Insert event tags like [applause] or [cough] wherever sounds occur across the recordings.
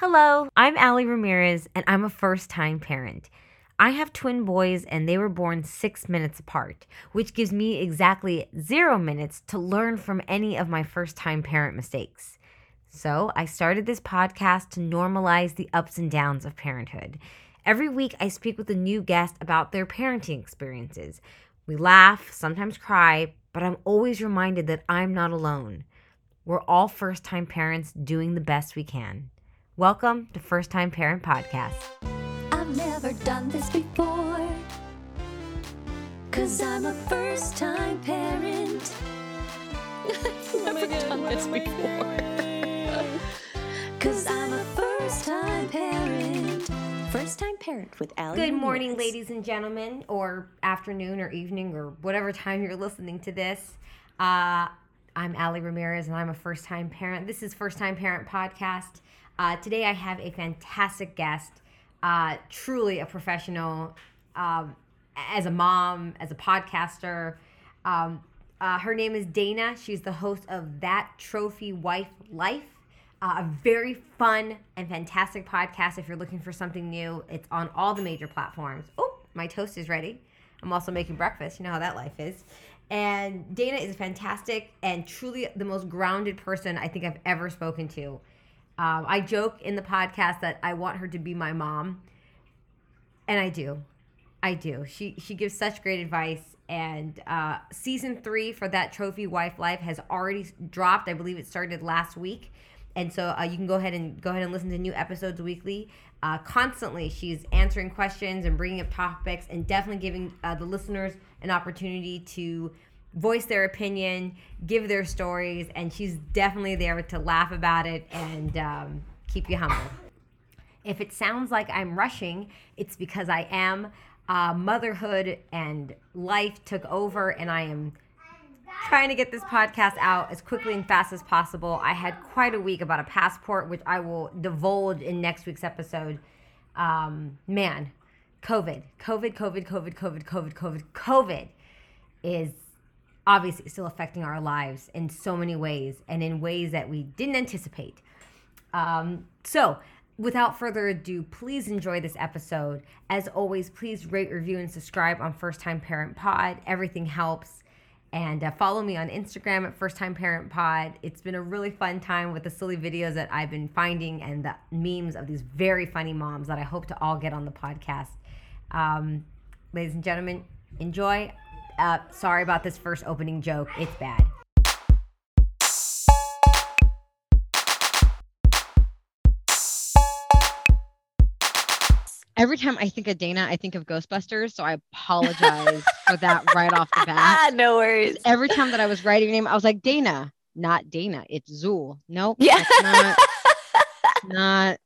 Hello, I'm Ali Ramirez, and I'm a first time parent. I have twin boys, and they were born six minutes apart, which gives me exactly zero minutes to learn from any of my first time parent mistakes. So I started this podcast to normalize the ups and downs of parenthood. Every week, I speak with a new guest about their parenting experiences. We laugh, sometimes cry, but I'm always reminded that I'm not alone. We're all first time parents doing the best we can. Welcome to First Time Parent Podcast. I've never done this before. Cause I'm a first time parent. I've [laughs] never done this before. [laughs] Cause I'm a first time parent. First time parent with Allie. Good morning, Ramirez. ladies and gentlemen, or afternoon, or evening, or whatever time you're listening to this. Uh, I'm Ali Ramirez, and I'm a first time parent. This is First Time Parent Podcast. Uh, today, I have a fantastic guest, uh, truly a professional um, as a mom, as a podcaster. Um, uh, her name is Dayna. She's the host of That Trophy Wife Life. Uh, a very fun and fantastic podcast. If you're looking for something new, it's on all the major platforms. Oh, my toast is ready. I'm also making breakfast. You know how that life is. And Dayna is fantastic and truly the most grounded person I think I've ever spoken to. Um, I joke in the podcast that I want her to be my mom, and I do. I do. She she gives such great advice. And uh, season three for that trophy wife life has already dropped. I believe it started last week, and so uh, you can go ahead and go ahead and listen to new episodes weekly. Uh, constantly, she's answering questions and bringing up topics, and definitely giving uh, the listeners an opportunity to voice their opinion, give their stories, and she's definitely there to laugh about it and um, keep you humble. If it sounds like I'm rushing, it's because I am. Uh, motherhood and life took over, and I am trying to get this podcast out as quickly and fast as possible. I had quite a week about a passport, which I will divulge in next week's episode. Um, man, COVID, COVID, COVID, COVID, COVID, COVID, COVID, COVID is obviously still affecting our lives in so many ways and in ways that we didn't anticipate. Um, so, without further ado, please enjoy this episode. As always, please rate, review, and subscribe on First Time Parent Pod. Everything helps. And uh, follow me on Instagram at First Time Parent Pod. It's been a really fun time with the silly videos that I've been finding and the memes of these very funny moms that I hope to all get on the podcast. Um, ladies and gentlemen, enjoy. Uh, sorry about this first opening joke. It's bad. Every time I think of Dayna, I think of Ghostbusters. So I apologize for that right off the bat. Ah, [laughs] no worries. Every time that I was writing your name, I was like, Dayna, not Dana. It's Zuul. Nope. Yeah. That's not. not.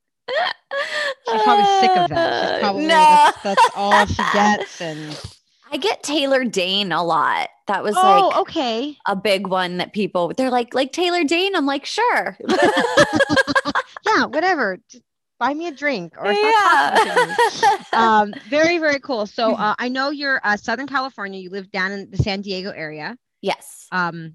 She's probably sick of that. She's [laughs] probably no. that's, that's all she gets. And I get Taylor Dayne a lot. That was oh, like okay. a big one that people they're like, like Taylor Dayne. I'm like, sure. [laughs] Yeah, whatever. Just buy me a drink or stop talking to me. yeah. [laughs] um, very very cool. So uh, I know you're uh, Southern California. You live down in the San Diego area. yes. Um,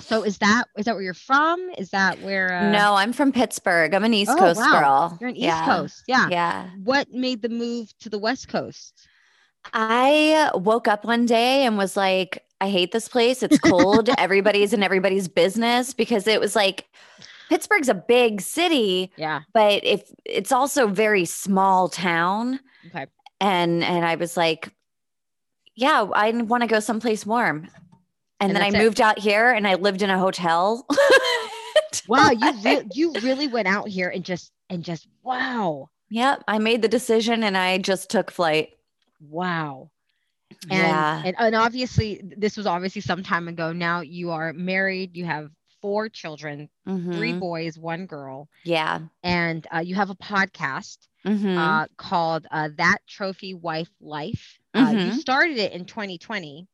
so is that is that where you're from? Is that where? Uh, no, I'm from Pittsburgh. I'm an East Oh, Coast wow. girl. you're an East yeah. Coast. Yeah. Yeah. What made the move to the West Coast? I woke up one day and was like, I hate this place. It's cold. [laughs] everybody's in everybody's business because it was like Pittsburgh's a big city, Yeah. but if it's also very small town. Okay. And and I was like, yeah, I want to go someplace warm. And, And then I it. moved out here and I lived in a hotel. [laughs] Wow, you [laughs] re- you really went out here and just and just wow, Yep, I made the decision and I just took flight. Wow. And, yeah. and and obviously this was obviously some time ago. Now you are married. You have four children, three Mhm. boys, one girl, Yeah. and uh, you have a podcast Mhm. uh, called uh, "That Trophy Wife Life." Uh, you Mhm. started it in 2020,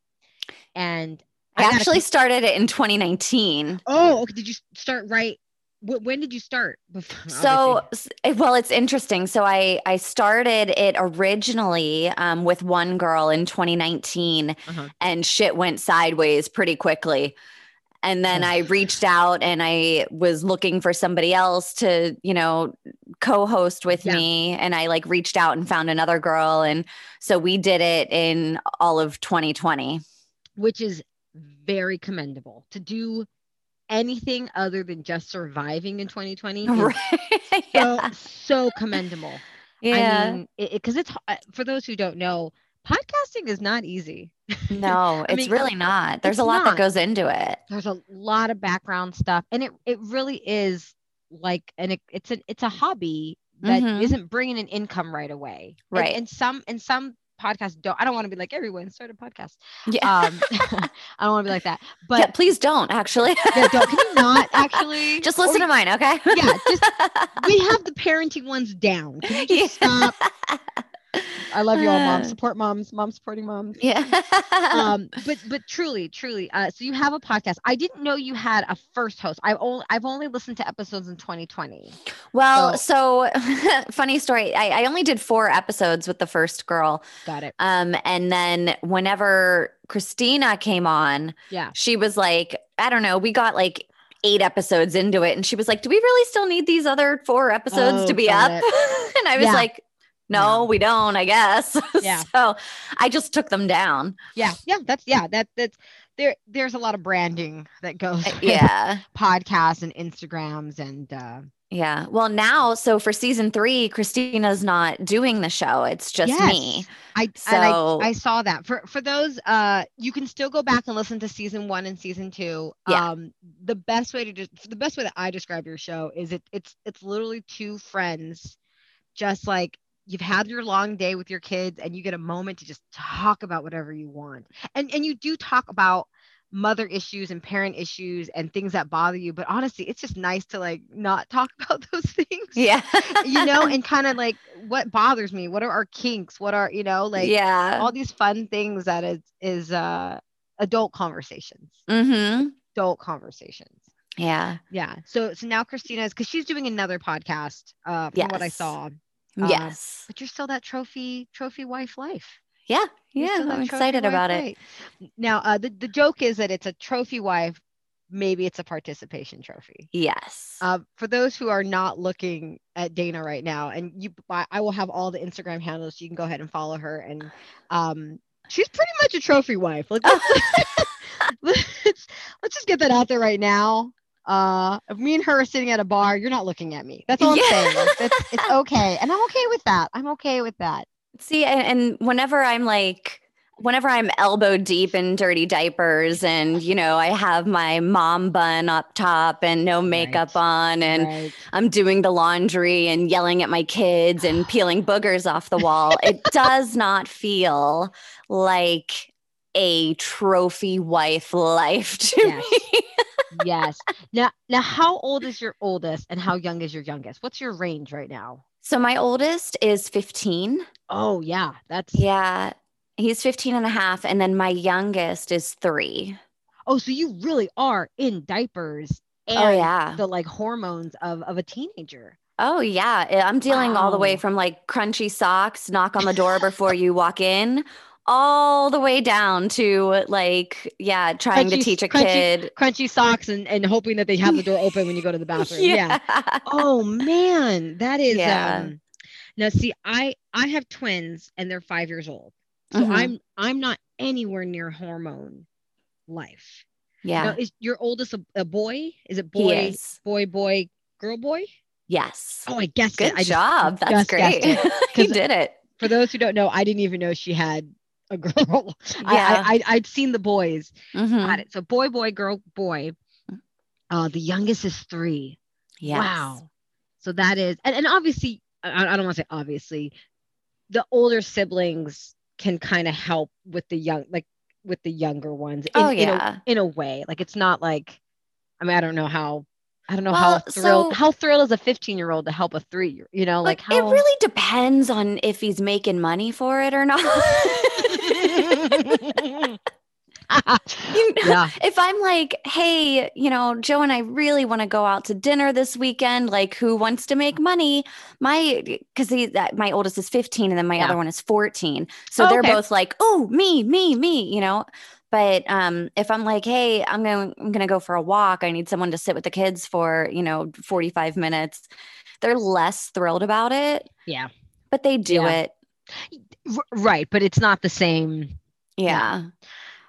and I gotta actually started it in 2019. oh, okay. Did you start right? Wh- when did you start? Before, [laughs] So, eh, well, it's interesting. So, I I started it originally um, with one girl in 2019, Uh-huh. and shit went sideways pretty quickly. And then I reached out and I was looking for somebody else to, you know, co-host with Yeah. me and I like reached out and found another girl and so we did it in all of 2020. which is very commendable to do anything other than just surviving in 2020 [laughs] Right. [laughs] so, yeah. so commendable yeah. i mean because it's uh, for those who don't know podcasting is not easy [laughs] no, it's mean, really not. There's a lot not. that goes into it. there's a lot of background stuff and it, it really is like an it- it's an it's a hobby that Mhm. not bringing an income right away And- Right. and, some and some podcasts don't i don't want to be like everyone start a podcast Yeah. um [laughs] [laughs] i don't want to be like that but yeah, please don't actually. [laughs] Yeah, don't, can you not actually? Just Or listen to mine, okay? yeah, just we have the parenting ones down. Can you just Yeah. stop? I love you all, mom. [sighs] Support moms. Mom supporting moms. yeah. Um, [laughs] but but truly, truly. Uh, so you have a podcast. I didn't know you had a first host. I've only I've only listened to episodes in 2020. well, so [laughs] funny story. I, I only did four episodes with the first girl. Got it. Um, and then whenever Christina came on, Yeah. she was like, I don't know, we got like eight episodes into it, and she was like, Do we really still need these other four episodes Oh, to be up? [laughs] and I was Yeah. like, No, Yeah. we don't, I guess. [laughs] Yeah. so I just took them down. Yeah. Yeah. That's yeah. That that's there. There's a lot of branding that goes. Uh, [laughs] Yeah. Podcasts and Instagrams and uh, Yeah. Well, now, so for season three, Christina's not doing the show. It's just Yes. me. I So- I, I saw that for for those uh you can still go back and listen to season one and season two. Yeah. Um the best way to just the best way that I describe your show is it it's it's literally two friends just like you've had your long day with your kids and you get a moment to just talk about whatever you want. And and you do talk about mother issues and parent issues and things that bother you, but honestly, it's just nice to like not [laughs] talk about those things. Yeah. You know, and [laughs] kind of like what bothers me, what are our kinks, what are, you know, like yeah. all these fun things that is is uh adult conversations mm-hmm. adult conversations Yeah. yeah so so now christina's because she's doing another podcast uh from what i saw yes. but you're still that trophy trophy wife life Yeah. You're Yeah. I'm excited about it. now uh the, the joke is that it's a trophy wife maybe it's a participation trophy Yes. uh, for those who are not looking at Dayna right now, and you, I, I will have all the Instagram handles. So you can go ahead and follow her, and um, she's pretty much a trophy wife. Like, let's, [laughs] let's let's just get that out there right now. Uh, me and her are sitting at a bar, you're not looking at me. That's all I'm Yeah. saying. It's, [laughs] it's okay, and I'm okay with that. I'm okay with that. See, and, and whenever I'm like, whenever I'm elbow deep in dirty diapers and, you know, I have my mom bun up top and no makeup Right. on and Right. I'm doing the laundry and yelling at my kids and peeling boogers off the wall, it does not feel like a trophy wife life [laughs] to Yes. me. yes. Now, now, how old is your oldest, and how young is your youngest? What's your range right now? So my oldest is 15. Oh yeah, that's Yeah. He's 15 and a half. And then my youngest is three. Oh, so you really are in diapers oh, and Oh, yeah. the like hormones of of a teenager. Oh yeah, I'm dealing all the way from like crunchy socks, knock on the door before you walk in, all the way down to like yeah, trying to teach a crunchy- kid. Crunchy socks and and hoping that they have the door open when you go to the bathroom. [laughs] yeah. Oh man, that is Yeah. um now see I I have twins and they're 5 years old. So Mhm. I'm I'm not anywhere near hormone life. yeah. Now, is your oldest a, a boy? Is it boy is. boy boy girl boy? Yes. Oh, I guessed Good it. I just- job. That's just great. [laughs] you did it. for those who don't know, I didn't even know she had a girl. [laughs] I, Yeah. I, I I'd seen the boys Mhm. at it. So boy, boy, girl, boy. Uh, the youngest is three. Yes. Wow. So that is, and, and obviously, I, I don't want to say obviously, the older siblings can kind of help with the young, like with the younger ones. In, Oh, in a- yeah. In a, way, like it's not like, I mean, I don't know how. I don't know Well, how thrilled so- how thrilled is a 15 year old to help a three year you know like Like, how it really depends on if he's making money for it or not. [laughs] You [laughs] know, yeah if I'm like, hey, you know, Joe and I really want to go out to dinner this weekend, like who wants to make money? My because that my oldest is 15 and then my Yeah. other one is 14. So Oh, they're okay. both like, oh, me, me, me, you know. But um, if I'm like, hey, I'm going I'm going to go for a walk, I need someone to sit with the kids for, you know, 45 minutes. They're less thrilled about it. Yeah. But they do Yeah. it. Right, but it's not the same. Yeah.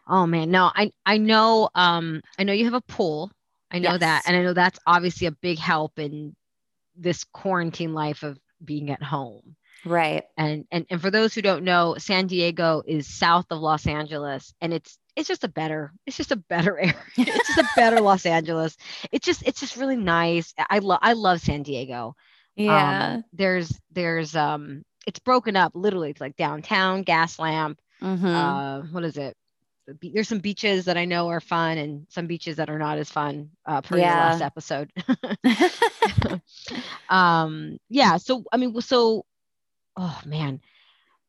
Oh man, no, I I know um I know you have a pool. I know that and I know that's obviously a big help in this quarantine life of being at home. Right. And and and for those who don't know, San Diego is south of Los Angeles and it's it's just a better it's just a better [laughs] area. it's just a better Los [laughs] Angeles. It's just it's just really nice. I love I love San Diego. Yeah. Um, there's there's um it's broken up literally it's like downtown, Gaslamp, Mhm. uh what is it there's some beaches that i know are fun and some beaches that are not as fun uh per Yeah. last episode [laughs] [laughs] um yeah so i mean so oh man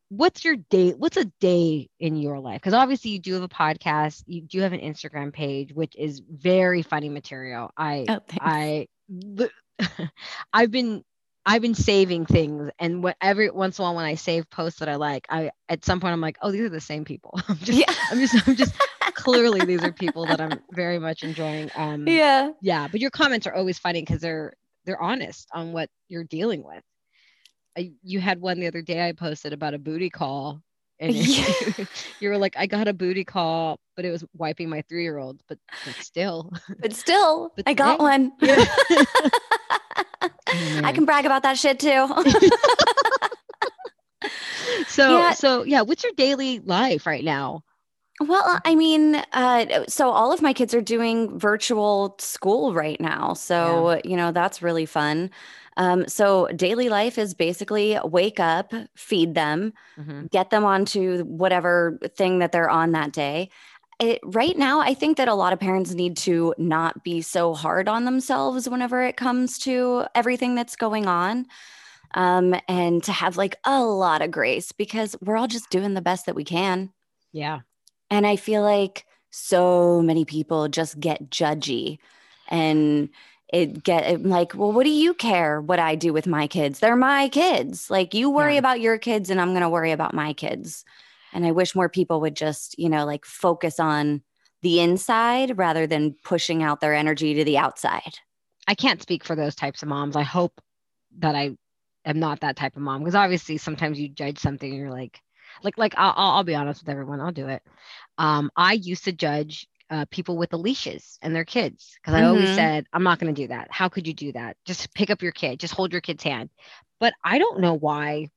what's your day what's a day in your life because obviously you do have a podcast you do have an instagram page which is very funny material i oh. I [laughs] I've been I've been saving things and what every once in a while when I save posts that I like, I at some point I'm like, oh, these are the same people. [laughs] I'm just yeah. I'm just I'm just [laughs] clearly these are people that I'm very much enjoying. Um yeah. yeah, but your comments are always funny because they're they're honest on what you're dealing with. I, you had one the other day I posted about a booty call and [laughs] Yeah. you were like, I got a booty call, but it was wiping my three year old, but, but still. But still, But I got hey. one. Yeah. I can brag about that shit too. [laughs] So Yeah. so yeah, what's your daily life right now? Well, I mean, uh, so all of my kids are doing virtual school right now. So, you know, that's really fun. Um, so, daily life is basically wake up, feed them, Mhm. get them onto whatever thing that they're on that day. It, right now, I think that a lot of parents need to not be so hard on themselves whenever it comes to everything that's going on. Um, and to have like a lot of grace because we're all just doing the best that we can. Yeah. And I feel like so many people just get judgy and it get it- like, well, what do you care what I do with my kids? They're my kids. Like you worry Yeah. about your kids and I'm going to worry about my kids. And I wish more people would just, you know, like focus on the inside rather than pushing out their energy to the outside. I can't speak for those types of moms. I hope that I am not that type of mom because obviously sometimes you judge something and you're like, like, like I'll, I'll be honest with everyone. I'll do it. Um, I used to judge uh, people with the leashes and their kids because I always Mhm. said, I'm not going to do that. How could you do that? Just pick up your kid, just hold your kid's hand. But I don't know why.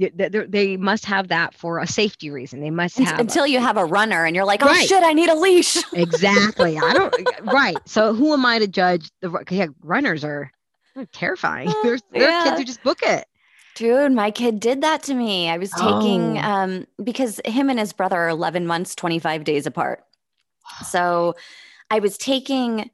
Y- th- th- They must have that for a safety reason. They must have Until you have a runner and you're like, oh Right. shit, I need a leash. [laughs] exactly. I don't right. So who am I to judge the yeah, runners are terrifying. Uh, [laughs] There's there yeah. kids who just book it. Dude, my kid did that to me. I was taking Oh. um because him and his brother are 11 months, 25 days apart. So I was taking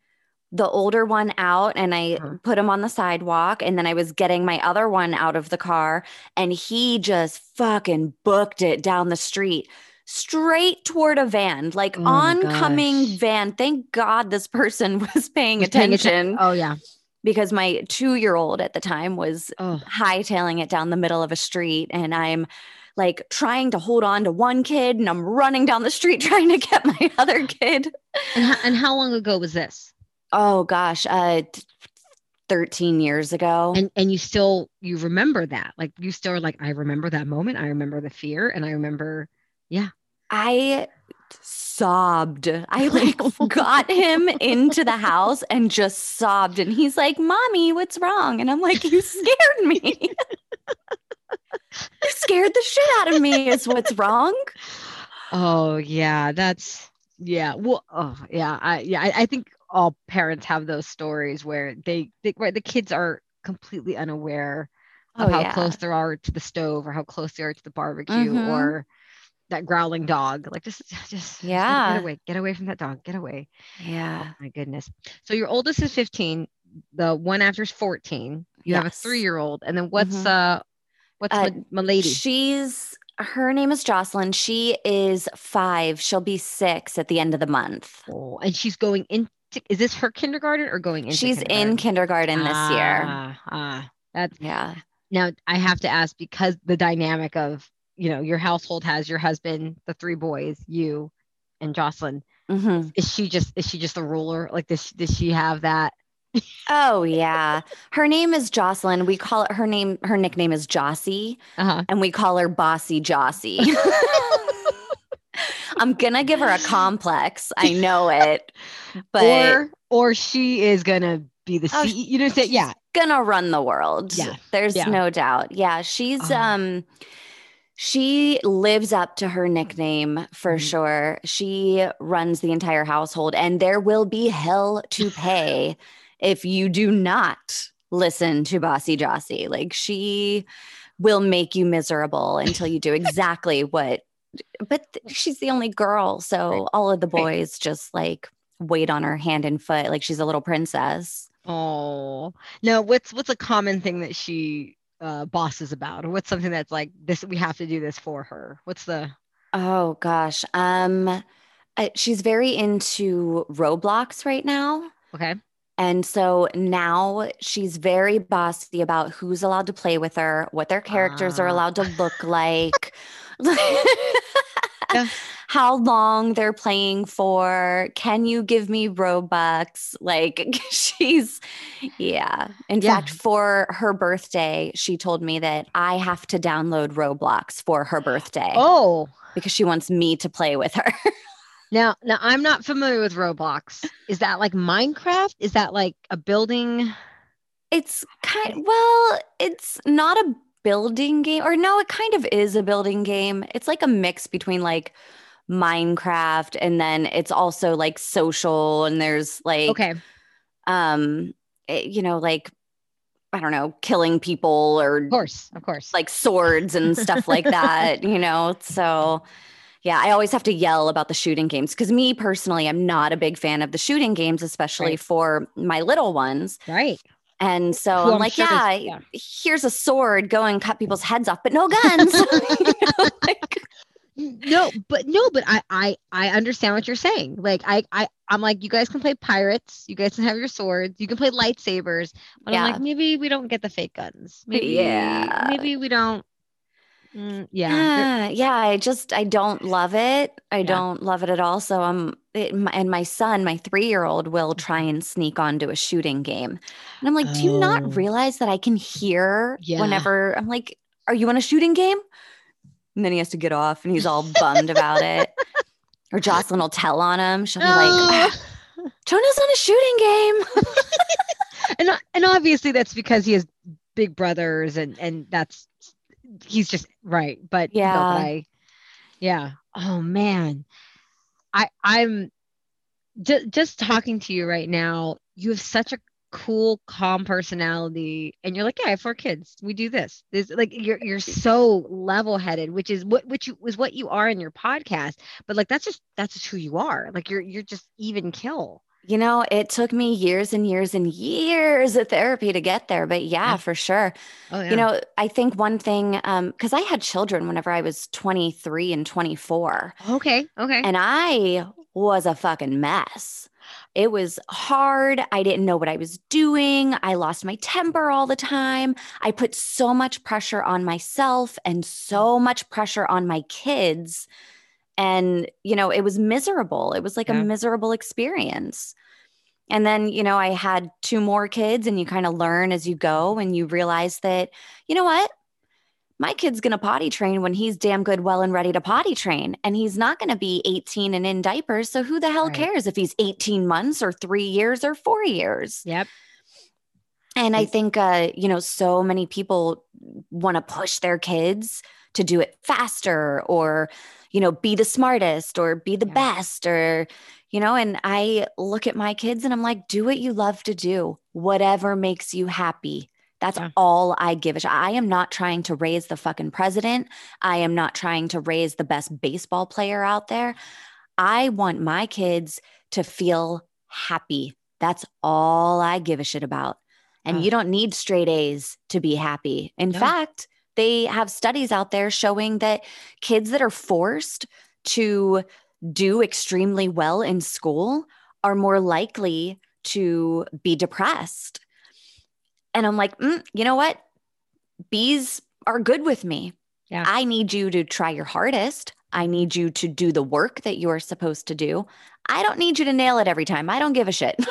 the older one out and I Mhm. put him on the sidewalk and then I was getting my other one out of the car and he just fucking booked it down the street straight toward a van, like Oh oncoming gosh. van. Thank God this person [laughs] was paying Was paying atten- attention Oh yeah. because my 2-year-old at the time was Oh hightailing it down the middle of a street and I'm like trying to hold on to one kid and I'm running down the street [laughs] trying to get my other kid. and how, and how long ago was this? Oh gosh, uh t- 13 years ago. And and you still you remember that. Like you still are like, I remember that moment. I remember the fear and I remember yeah. I sobbed. I [laughs] like got him into the house and just sobbed and he's like, "Mommy, what's wrong?" And I'm like, "You scared me." [laughs] you scared the shit out of me is what's wrong. Oh yeah, that's yeah. Well, oh yeah, I yeah, I, I think all parents have those stories where they, they right the kids are completely unaware of Oh, how yeah. close they are to the stove or how close they are to the barbecue Mhm. or that growling dog. Like just just, just get- Yeah. get away, get away from that dog, get away. Yeah. Oh my goodness. So your oldest is 15, the one after is 14. You have a three year old, and then what's Mhm. uh what's Uh, my, lady? She's her name is Jocelyn. She is five. She'll be six at the end of the month. Oh, and she's going into is this her kindergarten or going into She's in kindergarten this year. Ah, ah, that's Yeah. now I have to ask because the dynamic of you know your household has your husband, the three boys, you. and Jocelyn. Mhm. Is she just is she just a ruler? Like does does she have that? Oh yeah. Her name is Jocelyn. We call it her name, her nickname is Jossie, Uh-huh. and we call her Bossy Jossie. [laughs] I'm gonna give her a complex. I know [laughs] it. But or or she is gonna be the Oh, CEO. You know what I'm saying? Yeah. gonna run the world. Yeah, There's yeah. no doubt. Yeah, she's Oh. um she lives up to her nickname for Mhm. sure. She runs the entire household and there will be hell to [laughs] pay if you do not listen to Bossy Jossie. Like she will make you miserable until you do [laughs] exactly what but she's the only girl, so Right. all of the Right. boys just like wait on her hand and foot like she's a little princess. Oh. Now what's what's a common thing that she uh bosses about? Or what's something that's like this we have to do this for her? What's the Oh gosh. Um I, she's very into Roblox right now. okay? And so now she's very bossy about who's allowed to play with her, what their characters are Ah. allowed to look like, [laughs] [laughs] Yeah. how long they're playing for. Can you give me Robux? Like [laughs] she's, yeah. In Yeah. fact, for her birthday, she told me that I have to download Roblox for her birthday Oh. because she wants me to play with her. [laughs] Now now I'm not familiar with Roblox. Is that like Minecraft? Is that like a building? It's kind well, it's not a building game or no, it kind of is a building game. It's like a mix between like Minecraft and then it's also like social and there's like Okay. um eh, you know like I don't know, killing people or Of course. Of course. like swords and stuff like [laughs] that, you know. So yeah, I always have to yell about the shooting games because me personally, I'm not a big fan of the shooting games, especially Right. for my little ones. right. And so I'm, I'm like, sure yeah, yeah. here's a sword, go and cut people's heads off, but no [laughs] guns. You [laughs] know, like- No, but no, but I I I understand what you're saying. Like I I I'm like you guys can play pirates, you guys can have your swords, you can play lightsabers, but I'm like maybe we don't get the fake guns. Maybe Yeah. maybe we don't. Mm, yeah. yeah, yeah, I just I don't love it. I Yeah. don't love it at all. So I'm it, my, and my son, my three year old, will try Mm-hmm. and sneak onto a shooting game, and I'm like, do you Oh. not realize that I can hear Yeah. whenever I'm like, are you on a shooting game? And then he has to get off, and he's all bummed about it. Or Jocelyn will tell on him. She'll be like, Oh. "Ah, [laughs] Jonah's on a shooting game. [laughs] and and obviously that's because he has big brothers and and that's he's just right but Yeah. I, yeah. Oh man. I i'm just just talking to you right now you have such a cool calm personality and you're like yeah i have four kids. We do this. This like you're you're so level-headed which is what which you, is what you are in your podcast but like that's just that's just who you are. Like you're you're just even kill You know, it took me years and years and years of therapy to get there, but yeah, Yeah. for sure. oh yeah You know, I think one thing, um, because I had children whenever I was 23 and 24, okay okay and I was a fucking mess. It was hard. I didn't know what I was doing. I lost my temper all the time. I put so much pressure on myself and so much pressure on my kids. And, you know, it was miserable. It was like Yeah. a miserable experience. And then, you know, I had two more kids, and you kind of learn as you go, and you realize that, you know what? My kid's going to potty train when he's damn good, well, and ready to potty train. And he's not going to be 18 and in diapers. So who the hell Right. cares if he's 18 months or three years or four years? yep And I think, uh, you know, so many people want to push their kids to do it faster or, you know, be the smartest or be the Yeah. best or, you know, and I look at my kids and I'm like, do what you love to do, whatever makes you happy. That's Yeah. all I give a shit. I am not trying to raise the fucking president. I am not trying to raise the best baseball player out there. I want my kids to feel happy. That's all I give a shit about. And Oh. you don't need straight A's to be happy. In No. fact, they have studies out there showing that kids that are forced to do extremely well in school are more likely to be depressed. And I'm like, mm, you know what? B's are good with me. Yeah. I need you to try your hardest. I need you to do the work that you're supposed to do. I don't need you to nail it every time. I don't give a shit. [laughs]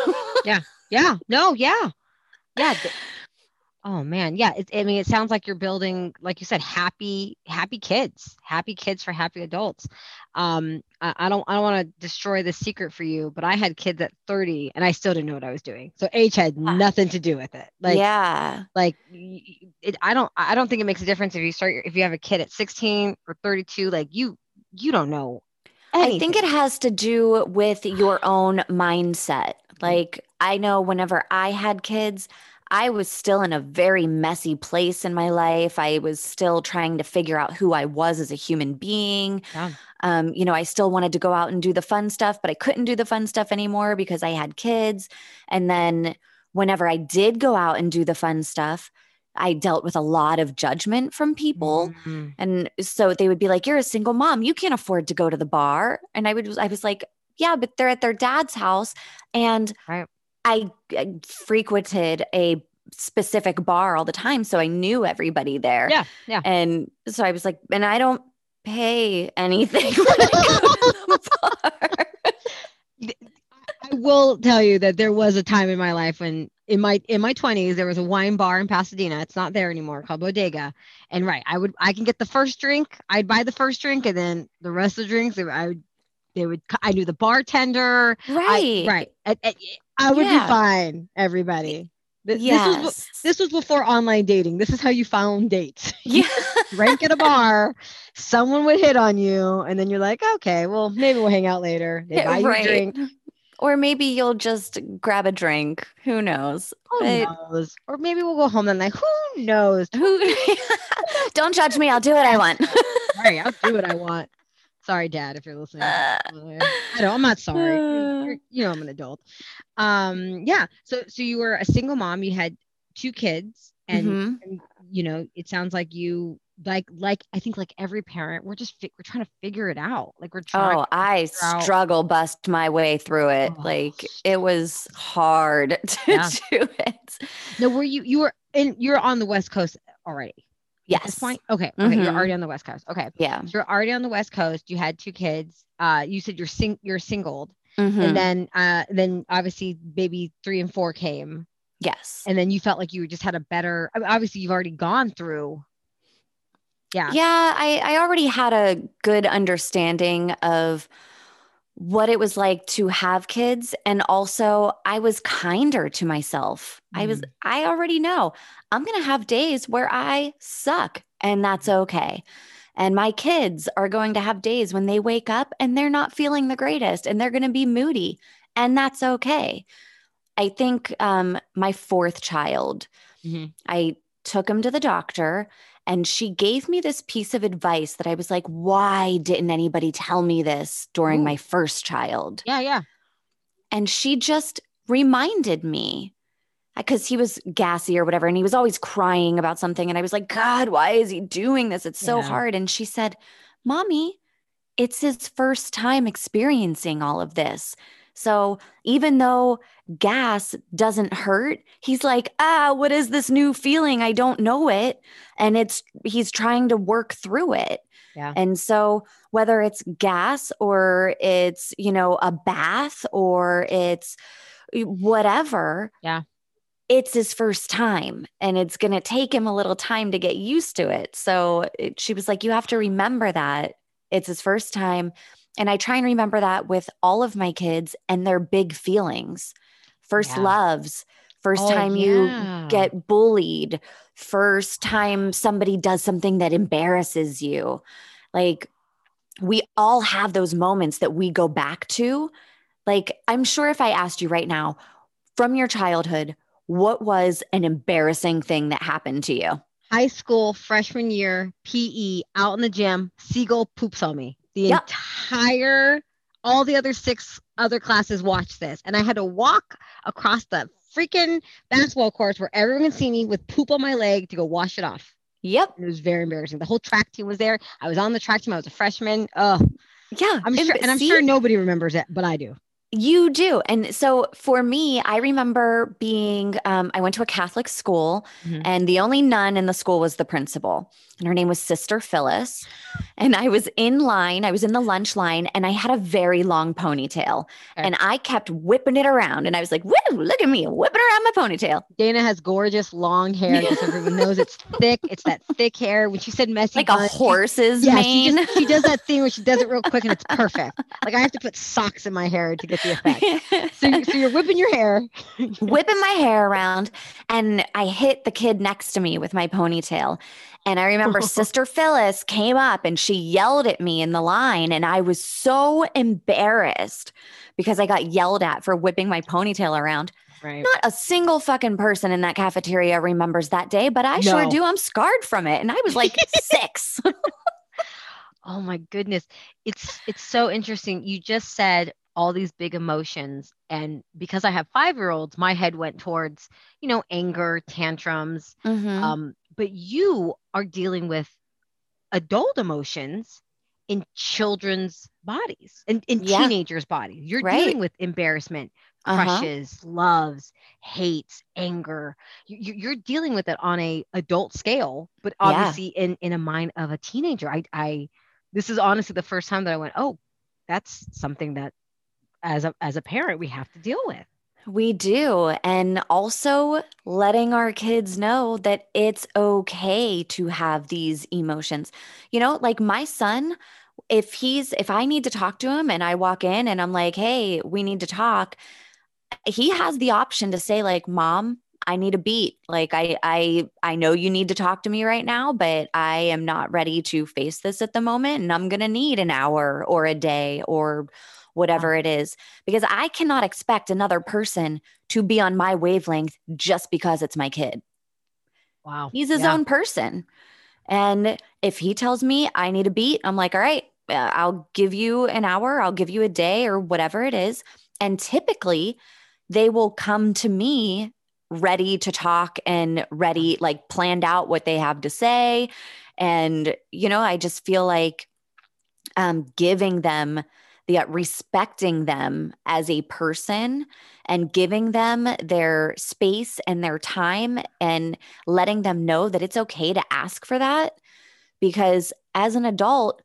Yeah. Yeah. No, yeah. Yeah. Oh man, yeah. It, I mean, it sounds like you're building, like you said, happy, happy kids, happy kids for happy adults. Um, I, I don't, I don't want to destroy the secret for you, but I had kids at 30, and I still didn't know what I was doing. So age had Ah. nothing to do with it. Like, yeah. like it, I don't, I don't think it makes a difference if you start, your- if you have a kid at 16 or 32. Like you, you don't know. I think it has to do with your own mindset. [sighs] Like, I know whenever I had kids, I was still in a very messy place in my life. I was still trying to figure out who I was as a human being. Yeah. Um, you know, I still wanted to go out and do the fun stuff, but I couldn't do the fun stuff anymore because I had kids. And then whenever I did go out and do the fun stuff, I dealt with a lot of judgment from people. Mhm. And so they would be like, You're a single mom. You can't afford to go to the bar. And I would, I was like, Yeah, but they're at their dad's house. And Right. I, I frequented a specific bar all the time. So I knew everybody there. Yeah, yeah. And so I was like, And I don't pay anything [laughs] I go to the [laughs] bar. I will tell you that there was a time in my life when in my in my 20s there was a wine bar in Pasadena. It's not there anymore, called Bodega. And right, I would I can get the first drink. I'd buy the first drink and then the rest of the drinks they, would- I would they would I knew the bartender. I- Right. right. I, I- would Yeah. be fine, everybody. Th- This was Yes. this was before online dating. This is how you found dates. [laughs] yeah. Drank at a bar, someone would hit on you, and then you're like, okay, well, maybe we'll hang out later. They buy you a drink. Or maybe you'll just grab a drink. Who knows? Who But- knows? Or maybe we'll go home and like, who knows? Who? [laughs] Don't judge me. I'll do what I want. [laughs] Sorry, I'll do what I want. Sorry, Dad, if you're listening. Uh, I don't. I'm not sorry. You're- you're- you know, I'm an adult. Um, yeah. So, so you were a single mom. You had two kids, and, Mhm. and you know, it sounds like you like like I think like every parent, we're just fi- we're trying to figure it out. Like we're trying. Oh, I figure out- struggle bust my way through it. Oh. Like it was hard [laughs] to Yeah. do it. No, were you you were in you're on the West Coast already at Yes. this point? Okay. Okay. You're Mhm. already on the West Coast. Okay. Yeah. So you're already on the West Coast. You had two kids. Uh, you said you're sing you're singled, Mhm. and then uh, then obviously baby three and four came, yes. and then you felt like you just had a better. I mean, obviously, you've already gone through. Yeah. Yeah, I, I already had a good understanding of what it was like to have kids. And also, I was kinder to myself. I was, Mm. I already know I'm going to have days where I suck, and that's okay. And my kids are going to have days when they wake up and they're not feeling the greatest and they're going to be moody, and that's okay. I think um, my fourth child, Mhm. I took him to the doctor and she gave me this piece of advice that I was like, why didn't anybody tell me this during Ooh. my first child? Yeah. Yeah. And she just reminded me uh, because he was gassy or whatever. And he was always crying about something. And I was like, God, why is he doing this? It's so Yeah. hard. And she said, Mommy, it's his first time experiencing all of this. So even though gas doesn't hurt, he's like, ah, what is this new feeling? I don't know it. And it's, he's trying to work through it. Yeah. And so whether it's gas or it's, you know, a bath or it's whatever. Yeah. It's his first time and it's going to take him a little time to get used to it. So it, she was like, you have to remember that it's his first time. And I try and remember that with all of my kids and their big feelings. First Yeah. loves, first Oh, time you get bullied, first time somebody does something that embarrasses you. Like we all have those moments that we go back to. Like I'm sure if I asked you right now from your childhood, what was an embarrassing thing that happened to you? high school freshman year PE out in the gym, Seagull poops on me. The Yep. entire, all the other six other classes watched this, and I had to walk across the freaking basketball courts where everyone can see me with poop on my leg to go wash it off. Yep. And it was very embarrassing. The whole track team was there. I was on the track team. I was a freshman. Oh, Yeah. I'm and- sure, and I'm see? sure nobody remembers it, but I do. You do. And so for me, I remember being, um, I went to a Catholic school, Mhm. and the only nun in the school was the principal. And her name was Sister Phyllis. And I was in line, I was in the lunch line, and I had a very long ponytail. Okay. And I kept whipping it around. And I was like, woo, look at me, whipping around my ponytail. Dayna has gorgeous long hair. So everyone knows it's thick. It's that thick hair. When she said messy, Like a bun, horse's Yeah, she, mane. just, she does that thing where she does it real quick and it's [laughs] perfect. Like I have to put socks in my hair to get the [laughs] effect. So, so you're whipping your hair. [laughs] whipping my hair around and I hit the kid next to me with my ponytail. And I remember [laughs] Sister Phyllis came up and she yelled at me in the line. And I was so embarrassed because I got yelled at for whipping my ponytail around. Right. Not a single fucking person in that cafeteria remembers that day, but I sure do. I'm scarred from it. And I was like six. Oh my goodness. It's it's so interesting. You just said all these big emotions and because I have 5-year-olds, my head went towards, you know, anger, tantrums. Mhm. Um but you are dealing with adult emotions in children's bodies and in, Yeah. teenagers' bodies. You're Right. dealing with embarrassment, Uh-huh. crushes, loves, hates, anger. You, you're dealing with it on a adult scale, but Yeah. obviously in in a mind of a teenager. I I this is honestly the first time that I went, oh, that's something that as a as a parent we have to deal with. We do. And also letting our kids know that it's okay to have these emotions. You know, like my son, if he's, if I need to talk to him and I walk in and I'm like, hey, we need to talk, he has the option to say, like, mom, I need a beat. Like I I I know you need to talk to me right now, but I am not ready to face this at the moment and I'm going to need an hour or a day or whatever it is because I cannot expect another person to be on my wavelength just because it's my kid. Wow. He's his Yeah. own person. And if he tells me I need a beat, I'm like, all right, uh, I'll give you an hour, I'll give you a day or whatever it is. And typically they will come to me ready to talk and ready, like planned out what they have to say. And, you know, I just feel like um, giving them uh, respecting them as a person and giving them their space and their time and letting them know that it's okay to ask for that. Because as an adult,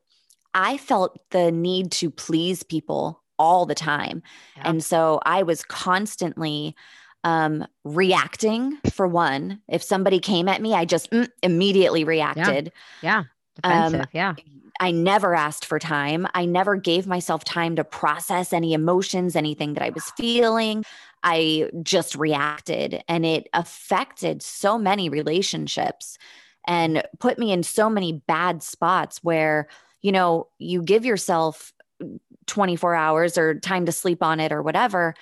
I felt the need to please people all the time. Yeah. And so I was constantly um, reacting for one. If somebody came at me, I just mm, immediately reacted. Yeah. Um, Defensive. yeah. I never asked for time. I never gave myself time to process any emotions, anything that I was feeling. I just reacted and it affected so many relationships and put me in so many bad spots where, you know, you give yourself 24 hours or time to sleep on it or whatever.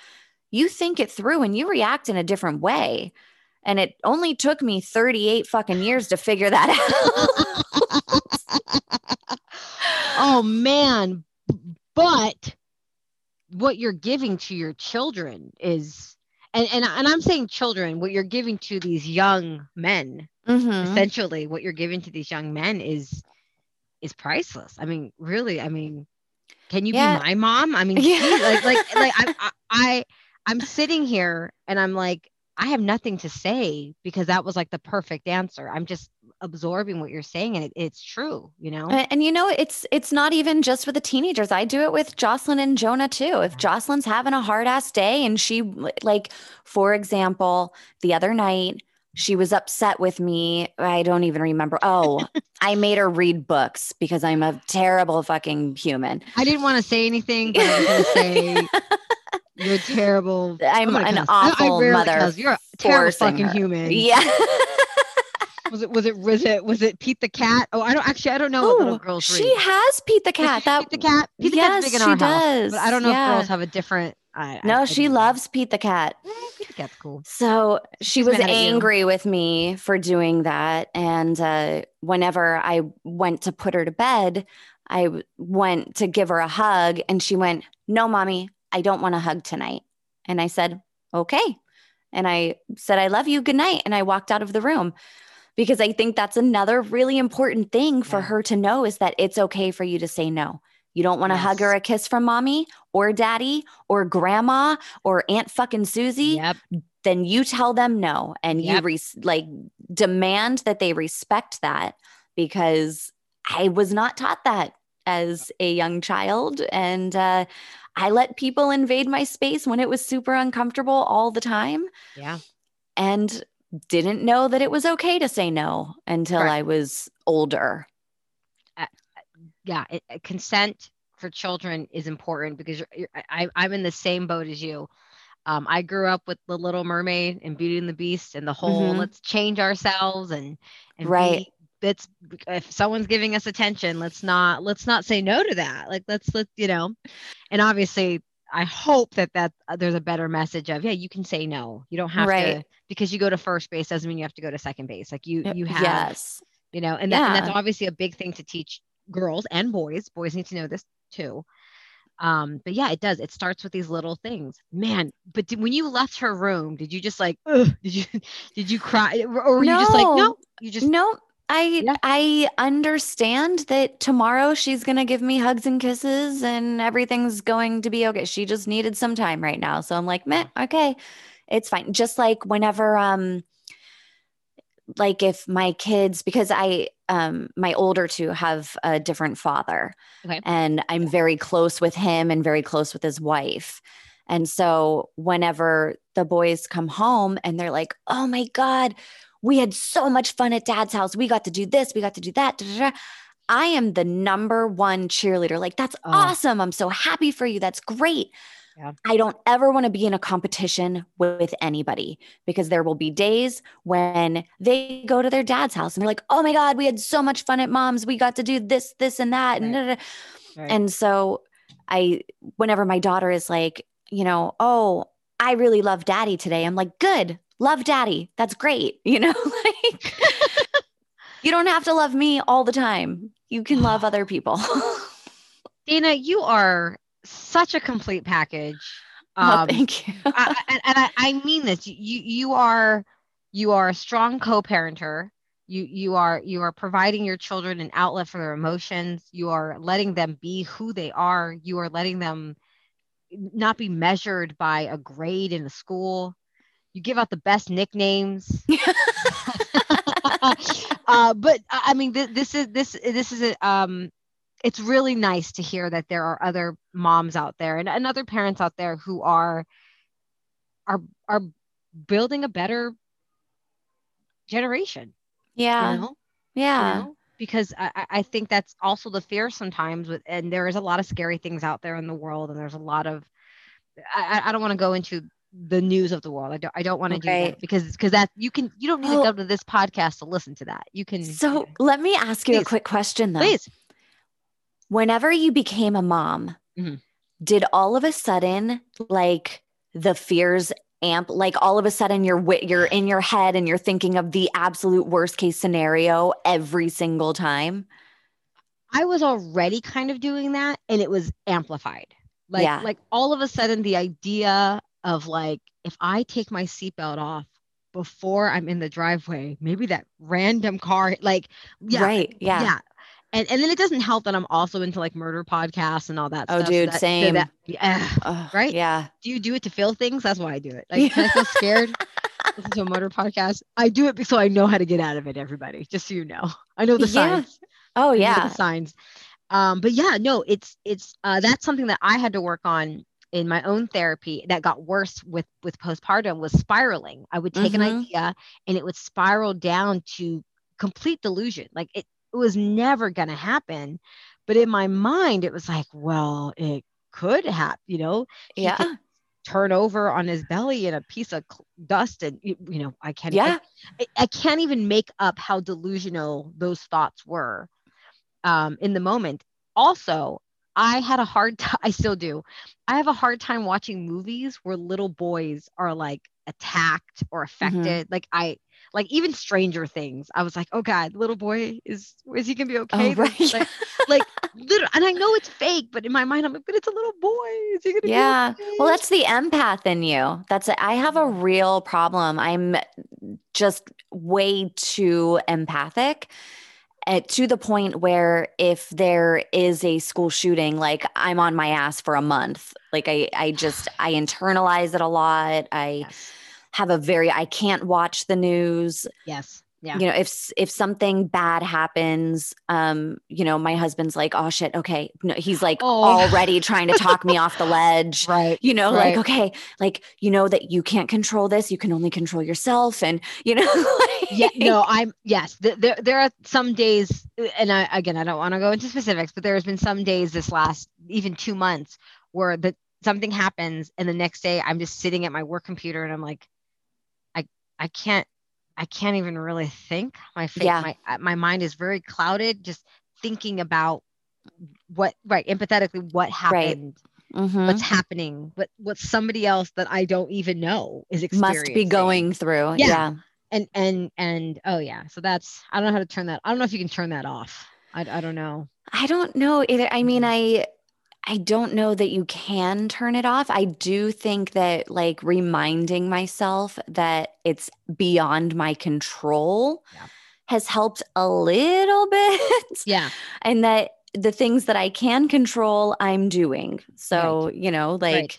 You think it through and you react in a different way. And it only took me 38 fucking years to figure that [laughs] out. Oh man but what you're giving to your children is and and, and i'm saying children what you're giving to these young men Mhm. essentially what you're giving to these young men is is priceless i mean really i mean can you Yeah. be my mom i mean [laughs] Yeah. like like like I, I i i'm sitting here and i'm like i have nothing to say because that was like the perfect answer i'm just absorbing what you're saying and it, it's true you know And, and you know, it's it's not even just with the teenagers. I do it with Jocelyn and Jonah too. If Jocelyn's having a hard ass day and she like, for example, the other night she was upset with me. I don't even remember. Oh, [laughs] I made her read books because I'm a terrible fucking human. I didn't want to say anything, but I was going [laughs] to say you're terrible. [laughs] I'm an cuss. I- I awful mother cuss. You're a terrible fucking her. human. Yeah. [laughs] Was it? Was it? Was it? Was it Pete the cat? Oh, I don't actually. I don't know what little Oh, girls she read. has Pete the cat. That Pete the cat. Pete the yes, cat's big in she our house, does. but I don't know Yeah. if girls have a different. I, no, I she know. loves Pete the cat. Pete the cat's cool. So she She's was mad at you. angry with me for doing that. And uh, whenever I went to put her to bed, I went to give her a hug, and she went, No, mommy, I don't want a hug tonight. And I said, Okay. And I said, I love you. Good night. And I walked out of the room because I think that's another really important thing for Yeah. her to know is that it's okay for you to say no. You don't want to hug or a kiss from mommy or daddy or grandma or Aunt fucking Susie Yep. then you tell them no and you Yep. res- like demand that they respect that because I was not taught that as a young child and uh, I let people invade my space when it was super uncomfortable all the time Yeah. and didn't know that it was okay to say no until Correct. I was older. yeah, it, it- consent for children is important because you're, you're, I, I'm in the same boat as you. Um, I grew up with The Little Mermaid and Beauty and the Beast and the whole Mhm. let's change ourselves and, and Right. If someone's giving us attention, let's not let's not say no to that. Like let's let you know, and obviously I hope that that uh, there's a better message of yeah you can say no. You don't have to because you go to first base doesn't mean you have to go to second base. Like you you have yes. you know and, that, and that's obviously a big thing to teach girls and boys. Boys need to know this too. Um but yeah it does. It starts with these little things. Man but did, when you left her room did you just like did you [laughs] did you cry? Or were you just like No. no you just no, I Yeah. I understand that tomorrow she's gonna give me hugs and kisses and everything's going to be okay. She just needed some time right now. So I'm like, meh, okay, it's fine. Just like whenever um like if my kids because I um my older two have a different father Okay. and I'm very close with him and very close with his wife. And so whenever the boys come home and they're like, "Oh my god, we had so much fun at dad's house. We got to do this, we got to do that." da, da, da." I am the number one cheerleader. Like, that's Oh. awesome. I'm so happy for you. That's great. Yeah. I don't ever want to be in a competition with anybody because there will be days when they go to their dad's house and they're like, oh my God, we had so much fun at mom's. We got to do this, this, and that. And, Right. da, da, da." Right. and so I, whenever my daughter is like, you know, oh, I really love daddy today, I'm like, good, love daddy. That's great. You know, [laughs] like, you don't have to love me all the time. You can love other people. [laughs] Dayna you are such a complete package oh, um, thank you. [laughs] I, I- and I, I mean this. You you are you are a strong co-parenter. You you are you are providing your children an outlet for their emotions. You are letting them be who they are. You are letting them not be measured by a grade in the school. You give out the best nicknames. [laughs] [laughs] uh, but I mean, th- this is this this is a, um, it's really nice to hear that there are other moms out there and, and other parents out there who are are are building a better generation. yeah. You know? yeah. You know? Because I, I- think that's also the fear sometimes with and there is a lot of scary things out there in the world and there's a lot of I- I don't want to go into the news of the world. I don't I don't want to do Okay. that because because that you can you don't need Oh. to go to this podcast to listen to that. You can So let me ask you a quick question though. please. Whenever you became a mom, Mhm. did all of a sudden like the fears amp like all of a sudden you're wi- you're in your head and you're thinking of the absolute worst case scenario every single time? I was already kind of doing that and it was amplified. Like Yeah. like all of a sudden the idea of like if I take my seatbelt off before I'm in the driveway, maybe that random car like yeah. Right. Yeah. Yeah. And and then it doesn't help that I'm also into like murder podcasts and all that Oh, stuff. so dude, that- so same. that- yeah. Right? Yeah. Do you do it to feel things? That's why I do it. Like can I feel scared? [laughs] Listen to a murder podcast. I do it so I know how to get out of it, everybody. Just so you know. I know the Yeah. signs. Oh I know yeah. the signs um but yeah no it's it's uh that's something that i had to work on in my own therapy that got worse with with postpartum was spiraling i would take Mhm. an idea and it would spiral down to complete delusion like it, it was never going to happen but in my mind it was like well it could happen you know Yeah. turn over on his belly in a piece of dust and you you know i can't Yeah. I, I can't even make up how delusional those thoughts were um, in the moment. Also, I had a hard time, I still do. I have a hard time watching movies where little boys are like attacked or mm-hmm. affected. Like I like even Stranger Things. I was like, oh God, little boy is is he gonna be oh, okay? Oh, right. Like, like [laughs] little and I know it's fake, but in my mind I'm like, but it's a little boy. Is he gonna Yeah. be okay? Well, that's the empath in you. That's it. I have a mm-hmm. real problem. I'm just way too empathic. Uh, to the point where if there is a school shooting, like I'm on my ass for a month. Like I, I [sighs] just I internalize it a lot. I Yes. have a very I can't watch the news. Yes. Yeah. You know, if if something bad happens, um, you know, my husband's like, oh shit, okay. No, he's like Oh. already trying to talk me off the [laughs] ledge. Right. You know, Right. like, okay, like you know that you can't control this, you can only control yourself. And you know, [laughs] like- yeah no i'm yes th- there there are some days and i again i don't want to go into specifics but there has been some days this last even two months where that something happens and the next day i'm just sitting at my work computer and i'm like i i can't i can't even really think my face Yeah. my uh, my mind is very clouded just thinking about what right empathetically what happened Mhm. what's happening what what somebody else that i don't even know is experiencing must be going through. Yeah. yeah. and and and oh yeah so that's i don't know how to turn that i don't know if you can turn that off i, I don't know I don't know either. I mean, Mhm. I I don't know that you can turn it off. I do think that like reminding myself that it's beyond my control Yeah. has helped a little [laughs] bit. yeah and that the things that I can control, I'm doing. So, you know, like Right.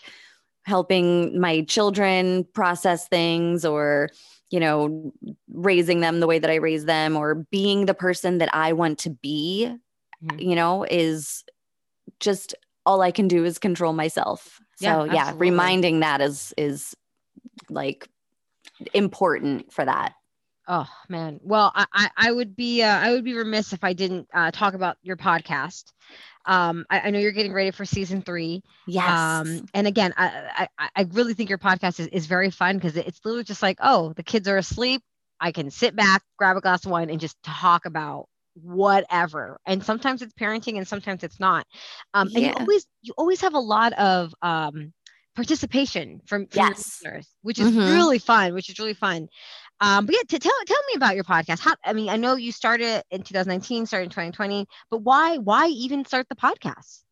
helping my children process things or, you know, raising them the way that I raise them or being the person that I want to be, Mhm. you know, is just all I can do is control myself. Yeah, So, yeah, absolutely. reminding that is is like important for that. oh man well i i, I would be uh, i would be remiss if i didn't uh, talk about your podcast um I, I know you're getting ready for season three Yes. um and again i i, I really think your podcast is, is very fun because it's literally just like oh the kids are asleep i can sit back grab a glass of wine and just talk about whatever and sometimes it's parenting and sometimes it's not um and you always you always have a lot of um participation from, from Yes. listeners which is Mhm. really fun which is really fun um but yeah to tell tell me about your podcast how i mean i know you started in 2019 started in 2020 but why why even start the podcast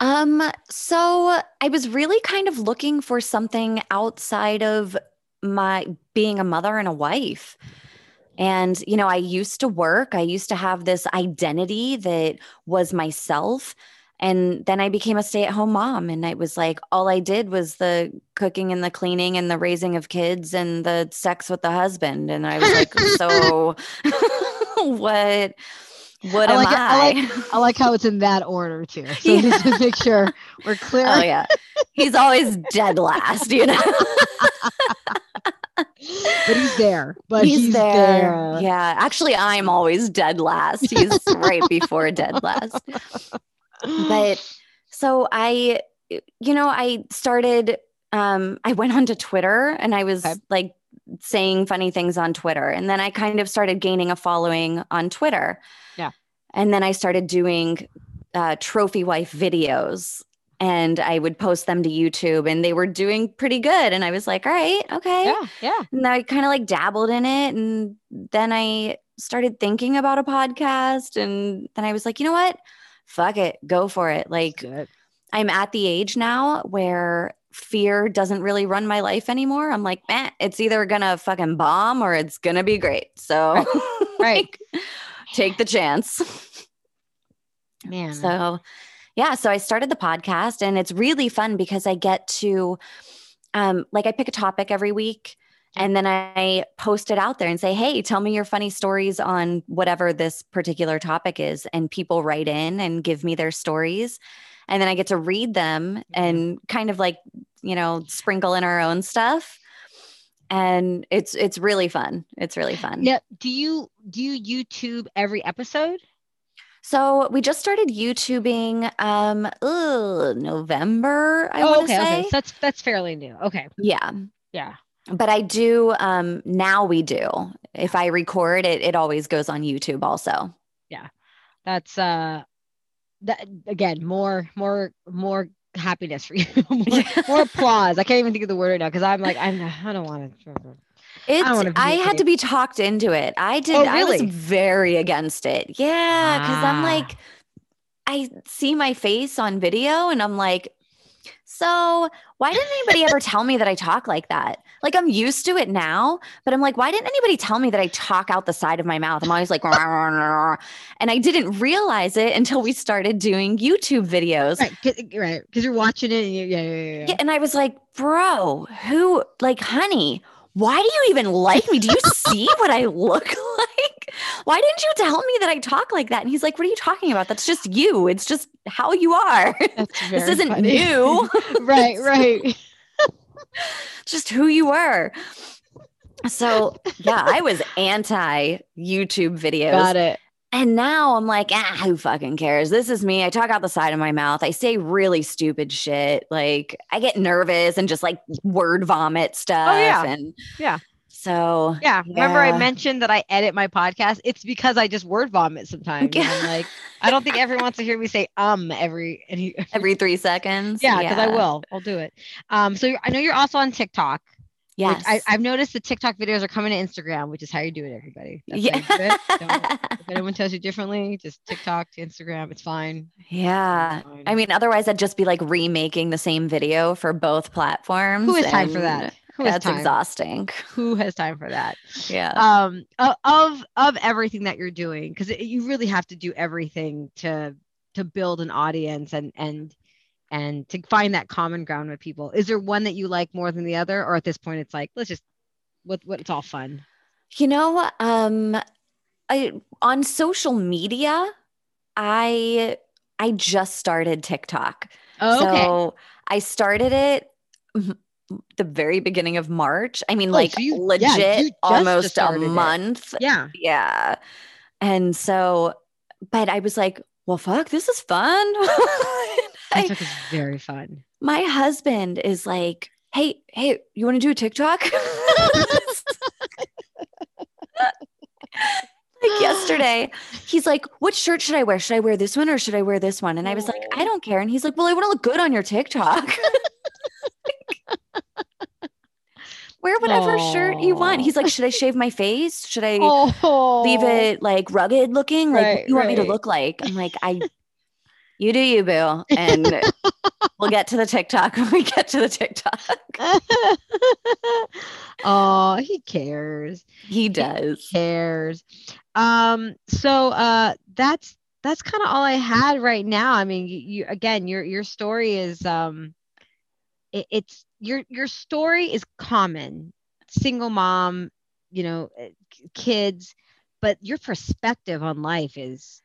Um, so I was really kind of looking for something outside of my being a mother and a wife. And, you know, I used to work, I used to have this identity that was myself. And then I became a stay at home mom. And it was like all I did was the cooking and the cleaning and the raising of kids and the sex with the husband. And I was like, so [laughs] what? What I am like it- I I? like- I like how it's in that order too. [laughs] So Yeah. just to make sure we're oh, clear. Oh yeah. He's always dead last, you know. [laughs] But he's there. But he's, there. there. Yeah. Actually, I'm always dead last. He's right before dead last. But so I you know, I started um I went onto Twitter and I was Okay. like saying funny things on Twitter and then I kind of started gaining a following on Twitter. Yeah. And then I started doing uh, trophy wife videos and I would post them to YouTube and they were doing pretty good. And I was like, all right, okay. yeah, yeah. And I kind of like dabbled in it. And then I started thinking about a podcast. And then I was like, you know what? Fuck it. Go for it. Like, I'm at the age now where fear doesn't really run my life anymore. I'm like, man, it's either gonna fucking bomb or it's gonna be great. So, Right. [laughs] like, take the chance. Man. So, yeah, so I started the podcast and it's really fun because I get to um like I pick a topic every week and then I post it out there and say, "Hey, tell me your funny stories on whatever this particular topic is." And people write in and give me their stories. And then I get to read them and kind of like, you know, sprinkle in our own stuff. And it's it's really fun. It's really fun. Now, do you do you YouTube every episode? So we just started YouTubing um ugh, November, I oh, want okay, say. okay. So that's that's fairly new. Okay. yeah. Yeah. But I do um now we do. If I record it, it always goes on YouTube also. Yeah. That's uh that again, more more more happiness for you. [laughs] more, [laughs] more applause. I can't even think of the word right now because I'm like, I'm I don't want to It's wanna I, had to be talked into it. I did Oh, I was very against it. Yeah, I'm Ah. like I see my face on video and I'm like So, why didn't anybody ever [laughs] tell me that I talk like that? Like, I'm used to it now, but I'm like, why didn't anybody tell me that I talk out the side of my mouth? I'm always like, and I didn't realize it until we started doing YouTube videos. Right, cause, right, because you're watching it, and you, yeah, yeah, yeah. Yeah, and I was like, bro, who, like, honey, why do you even like me? Do you see what I look [laughs] like? Why didn't you tell me that I talk like that? And he's like, what are you talking about? That's just you. It's just how you are. [laughs] This isn't funny. new. [laughs] right, right. just who you were. So yeah, I was anti YouTube videos. Got it. And now I'm like, ah, who fucking cares? This is me. I talk out the side of my mouth. I say really stupid shit. Like I get nervous and just like word vomit stuff. Oh, yeah. And Yeah. So Yeah. Remember, I Yeah. mentioned that I edit my podcast. It's because I just word vomit sometimes. and I'm like, I don't think everyone wants to hear me say um every any. [laughs] every three seconds. Yeah, because I will. I'll do it. Um, so I know you're also on TikTok. Yes. I, I've noticed the TikTok videos are coming to Instagram, which is how you do it, everybody. That's yeah. it. Don't- [laughs] if anyone tells you differently, just TikTok to Instagram. It's fine. yeah. It's fine. I mean, otherwise I'd just be like remaking the same video for both platforms. who has time for that? Who That's time? exhausting. Who has time for that? Yeah. um of of everything that you're doing because you really have to do everything to to build an audience and and and to find that common ground with people is there one that you like more than the other or at this point it's like let's just what what it's all fun You know, um, I on social media, I I just started TikTok. oh, okay So I started it [laughs] the very beginning of March. I mean, Oh, like so you- legit just almost a started it. month. yeah Yeah. And so, but I was like, well, fuck, this is fun. [laughs] [laughs] I- TikTok is very fun my husband is like, hey, hey, you want to do a TikTok? [laughs] like yesterday, he's like, what shirt should I wear? Should I wear this one or should I wear this one? And I was like, I don't care. And he's like, well, I want to look good on your TikTok. [laughs] wear whatever shirt you want. He's like, should I shave my face? Should I [laughs] oh leave it like rugged looking? Like, what do you want me to look like? I'm like, I, you do you, boo. And [laughs] we'll get to the TikTok when we get to the TikTok. [laughs] oh he cares He does. cares um so uh that's that's kind of all i had right now i mean you, you again your your story is um it, it's your your story is common single mom you know eh, kids but your perspective on life is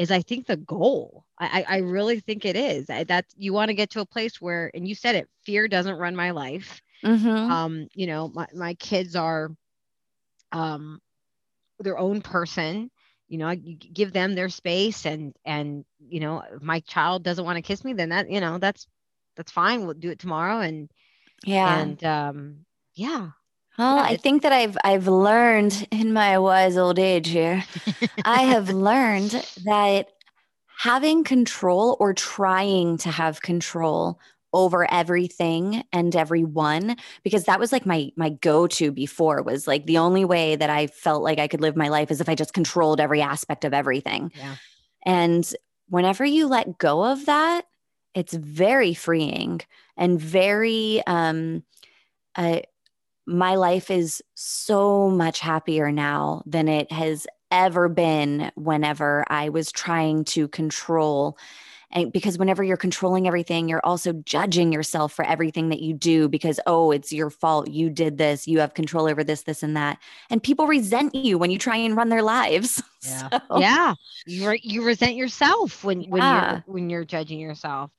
is i think the goal. I i, really think it is. I, that you want to get to a place where and you said it fear doesn't run my life. Mhm. um you know my, my kids are um their own person. You know give them their space and and you know if my child doesn't want to kiss me then that you know that's that's fine. We'll do it tomorrow and yeah. and um yeah well, yeah, I think that I've I've learned in my wise old age here. [laughs] I have learned that having control or trying to have control over everything and everyone because that was like my my go-to before was like the only way that I felt like I could live my life is if I just controlled every aspect of everything. Yeah. And whenever you let go of that, it's very freeing and very um uh, my life is so much happier now than it has ever been whenever I was trying to control. And because whenever you're controlling everything, you're also judging yourself for everything that you do because, oh, it's your fault. You did this. You have control over this, this, and that. And people resent you when you try and run their lives. [laughs] Yeah. So- yeah you re- you resent yourself when when Yeah. you're when you're judging yourself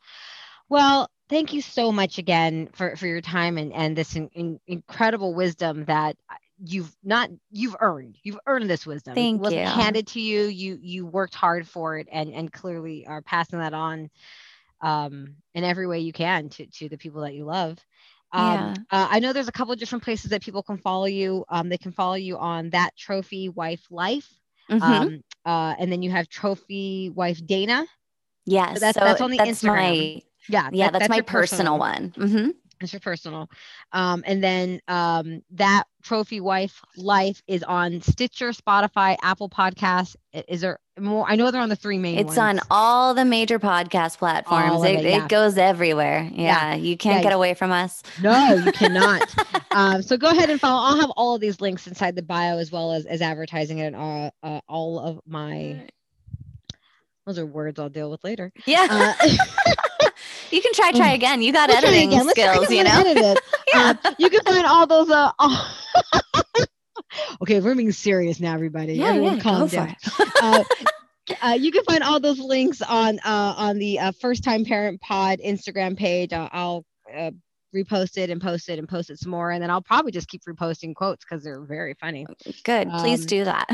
well thank you so much again for for your time and and this in, in- incredible wisdom that you've not you've earned you've earned this wisdom Thank it wasn't you. handed to you you you worked hard for it and and clearly are passing that on um in every way you can to to the people that you love um, uh, I know there's a couple of different places that people can follow you. Um, they can follow you on that trophy wife life. Mm-hmm. Um, uh, and then you have trophy wife Dayna. yes. that's- so that's on the that's Instagram. my Yeah, yeah, that- that's, my your personal, one. hmm It's your personal. Um, and then um, that trophy wife life is on Stitcher, Spotify, Apple Podcasts. Is there more? I know they're on the three main It's ones. on all the major podcast platforms. All It, it, it goes everywhere. Yeah, you can't Yeah. get away from us. No, you [laughs] cannot. um, so go ahead and follow. I'll have all of these links inside the bio as well as, as advertising it on uh, uh, all of my. Those are words I'll deal with later. Yeah. Uh, [laughs] you can try, try again. You got it editing. Let's skills, you know? edit. [laughs] Yeah. Uh, you can find all those. Uh, all- [laughs] okay, we're being serious now, everybody. yeah, Everyone yeah, calm down. [laughs] uh, uh, you can find all those links on uh, on the uh, First Time Parent Pod Instagram page. Uh, I'll uh, repost it and post it and post it some more, and then I'll probably just keep reposting quotes because they're very funny. Good. Please Um, do that.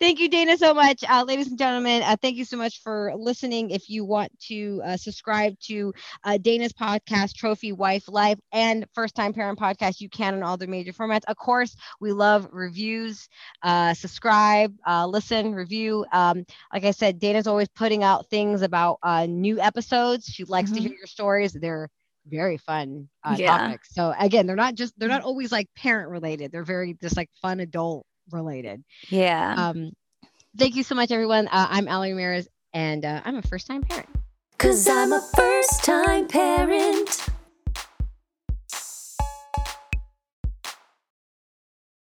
Thank you, Dayna, so much. Uh, ladies and gentlemen, uh, thank you so much for listening. If you want to uh, subscribe to uh, Dayna's podcast, Trophy Wife Life, and First Time Parent Podcast, you can on all the major formats. Of course, we love reviews. Uh, subscribe, uh, listen, review. Um, like I said, Dayna's always putting out things about uh, new episodes. She likes to Mhm. hear your stories. They're very fun uh, Yeah. topics. So again, they're not just they're not always like parent related. They're very just like fun adult related. Yeah. Um, thank you so much, everyone. Uh, I'm Allie Ramirez, and uh, I'm a first time parent. Cause I'm a first time parent.